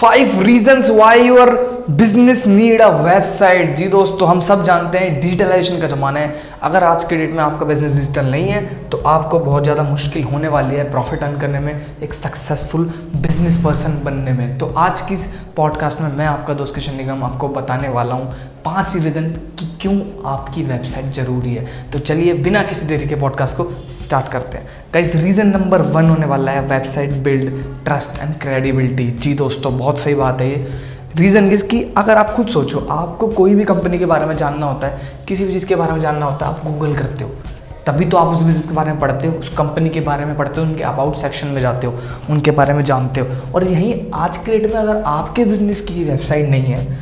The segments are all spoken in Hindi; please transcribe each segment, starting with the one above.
Five reason why your business need a website. जी दोस्तों, हम सब जानते हैं, डिजिटलाइजेशन का ज़माना है। अगर आज के डेट में आपका बिज़नेस डिजिटल नहीं है तो आपको बहुत ज़्यादा मुश्किल होने वाली है प्रॉफिट अर्न करने में, एक सक्सेसफुल बिज़नेस पर्सन बनने में। तो आज की इस पॉडकास्ट में मैं आपका दोस्त किशन निगम आपको बताने वाला हूँ पाँच रीज़न कि क्यों आपकी वेबसाइट ज़रूरी है। तो चलिए, बिना किसी देरी के पॉडकास्ट को स्टार्ट करते हैं। गाइस, रीज़न नंबर वन होने वाला है website build, trust and credibility. जी दोस्तों, बहुत सही बात है ये। रीज़न किसकी? अगर आप खुद सोचो, आपको कोई भी कंपनी के बारे में जानना होता है, किसी भी चीज़ के बारे में जानना होता है, आप गूगल करते हो। तभी तो आप उस बिज़नेस के बारे में पढ़ते हो, उस कंपनी के बारे में पढ़ते हो, उनके अबाउट सेक्शन में जाते हो, उनके बारे में जानते हो। और यहीं आज के डेट में अगर आपके बिज़नेस की वेबसाइट नहीं है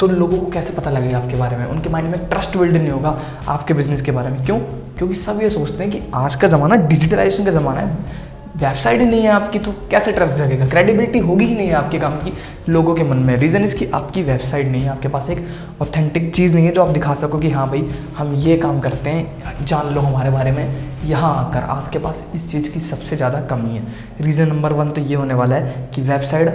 तो लोगों को कैसे पता लगेगा आपके बारे में? उनके माइंड में ट्रस्ट बिल्ड नहीं होगा आपके बिज़नेस के बारे में। क्यों? क्योंकि सब ये सोचते हैं कि आज का ज़माना डिजिटलाइजेशन का ज़माना है। वेबसाइट ही नहीं है आपकी तो कैसे ट्रस्ट जगेगा? क्रेडिबिलिटी होगी ही नहीं है आपके काम की, लोगों के मन में। रीज़न इसकी आपकी वेबसाइट नहीं है, आपके पास एक ऑथेंटिक चीज़ नहीं है जो आप दिखा सको कि हाँ भाई, हम ये काम करते हैं, जान लो हमारे बारे में, यहाँ आकर आपके पास इस चीज़ की सबसे ज़्यादा कमी है। रीज़न नंबर वन तो ये होने वाला है कि वेबसाइट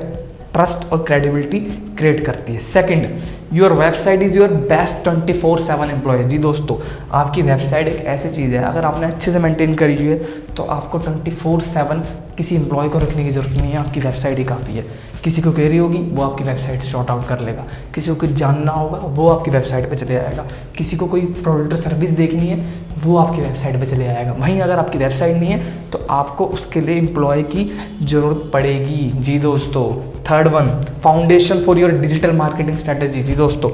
ट्रस्ट और क्रेडिबिलिटी क्रिएट करती है। Second your website is your best twenty four seven employ जी दोस्तों, आपकी वेबसाइट एक ऐसी चीज़ है, अगर आपने अच्छे से मेंटेन करी हुई है तो आपको ट्वेंटी फोर सेवन किसी एम्प्लॉय को रखने की ज़रूरत नहीं है, आपकी वेबसाइट ही काफ़ी है। किसी को क्वेरी होगी, वो आपकी वेबसाइट से शॉर्ट आउट कर लेगा। किसी को कुछ जानना होगा, वो आपकी वेबसाइट पे चले आएगा। किसी को कोई प्रोडक्ट सर्विस देखनी है, वो आपकी वेबसाइट पे चले आएगा। वहीं अगर आपकी वेबसाइट नहीं है तो आपको उसके लिए एम्प्लॉय की ज़रूरत पड़ेगी। जी दोस्तों third one foundation for your digital marketing strategy जी दोस्तों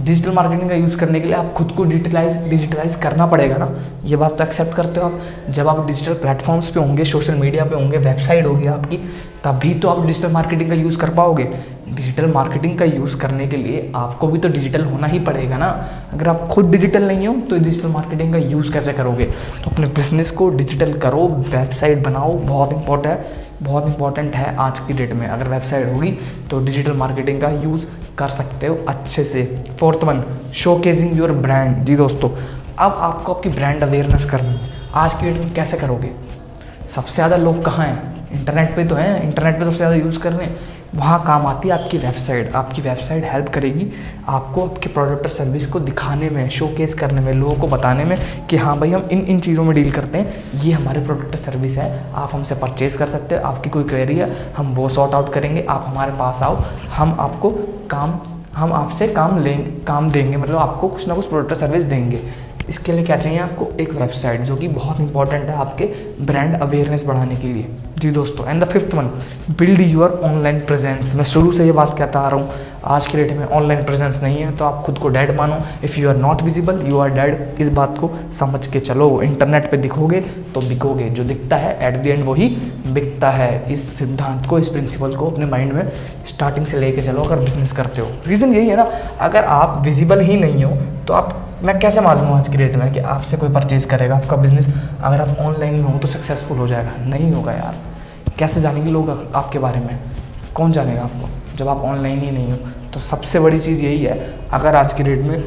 डिजिटल मार्केटिंग का यूज़ करने के लिए आप खुद को डिजिटलाइज डिजिटलाइज करना पड़ेगा ना। ये बात तो एक्सेप्ट करते हो आप। जब आप डिजिटल प्लेटफॉर्म्स पे होंगे सोशल मीडिया पे होंगे वेबसाइट होगी आपकी, तभी तो आप डिजिटल मार्केटिंग का यूज़ कर पाओगे। डिजिटल मार्केटिंग का यूज़ करने के लिए आपको भी तो डिजिटल होना ही पड़ेगा ना। अगर आप खुद डिजिटल नहीं हो तो डिजिटल मार्केटिंग का यूज़ कैसे करोगे? तो अपने बिज़नेस को डिजिटल करो वेबसाइट बनाओ, बहुत इंपॉर्टेंट है। बहुत इंपॉर्टेंट है आज की डेट में। अगर वेबसाइट होगी तो डिजिटल मार्केटिंग का यूज़ कर सकते हो अच्छे से। Fourth one showcasing your brand जी दोस्तों, अब आपको आपकी ब्रांड अवेयरनेस करनी है। आज की डेट में कैसे करोगे? सबसे ज़्यादा लोग कहाँ हैं? इंटरनेट पे तो हैं। इंटरनेट पे सबसे ज़्यादा यूज़ कर रहे हैं। वहाँ काम आती है, आपकी वेबसाइट आपकी वेबसाइट हेल्प करेगी, आपको आपके प्रोडक्ट और सर्विस को दिखाने में शोकेस करने में, लोगों को बताने में कि हाँ भाई, हम इन इन चीज़ों में डील करते हैं। ये हमारे प्रोडक्ट और सर्विस है, आप हमसे परचेज़ कर सकते हो, आपकी कोई क्वेरी है, हम वो सॉर्ट आउट करेंगे, आप हमारे पास आओ, हम आपको काम, हम आपसे काम लेंगे काम देंगे मतलब आपको कुछ ना कुछ प्रोडक्ट सर्विस देंगे। इसके लिए क्या चाहिए आपको? एक वेबसाइट जो कि बहुत इंपॉर्टेंट है आपके ब्रांड अवेयरनेस बढ़ाने के लिए। जी दोस्तों and the fifth one build your online presence मैं शुरू से ये बात कहता आ रहा हूँ, आज के डेट में ऑनलाइन प्रेजेंस नहीं है तो आप खुद को डैड मानो। If you are not visible you are dead इस बात को समझ के चलो। इंटरनेट पे दिखोगे तो बिकोगे। जो दिखता है एट द एंड वही बिकता है। इस सिद्धांत को, इस प्रिंसिपल को अपने माइंड में स्टार्टिंग से लेके चलो, अगर बिज़नेस करते हो। रीज़न यही है ना, अगर आप विजिबल ही नहीं हो तो आप मैं कैसे मालूम हूँ आज की डेट में कि आपसे कोई परचेज़ करेगा, आपका बिज़नेस अगर आप ऑनलाइन में हो तो सक्सेसफुल हो जाएगा? नहीं होगा यार। कैसे जानेंगे लोग आपके बारे में? कौन जानेगा आपको? जब आप ऑनलाइन ही नहीं हो तो सबसे बड़ी चीज़ यही है, अगर आज की डेट में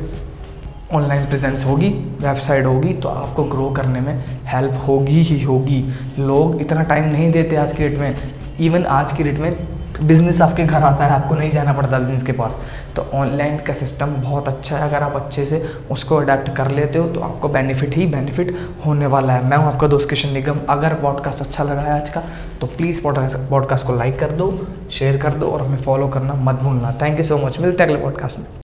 ऑनलाइन प्रेजेंस होगी वेबसाइट होगी तो आपको ग्रो करने में हेल्प होगी ही होगी। लोग इतना टाइम नहीं देते आज की डेट में। इवन आज की डेट में बिज़नेस आपके घर आता है, आपको नहीं जाना पड़ता बिज़नेस के पास। तो ऑनलाइन का सिस्टम बहुत अच्छा है, अगर आप अच्छे से उसको अडेप्ट कर लेते हो तो आपको बेनिफिट ही बेनिफिट होने वाला है। मैं हूँ आपका दोस्त किशन निगम। अगर पॉडकास्ट अच्छा लगा है आज का तो प्लीज़ पॉडकास्ट को लाइक कर दो शेयर कर दो, और हमें फॉलो करना मत भूलना। थैंक यू सो मच मिलते अगले पॉडकास्ट में।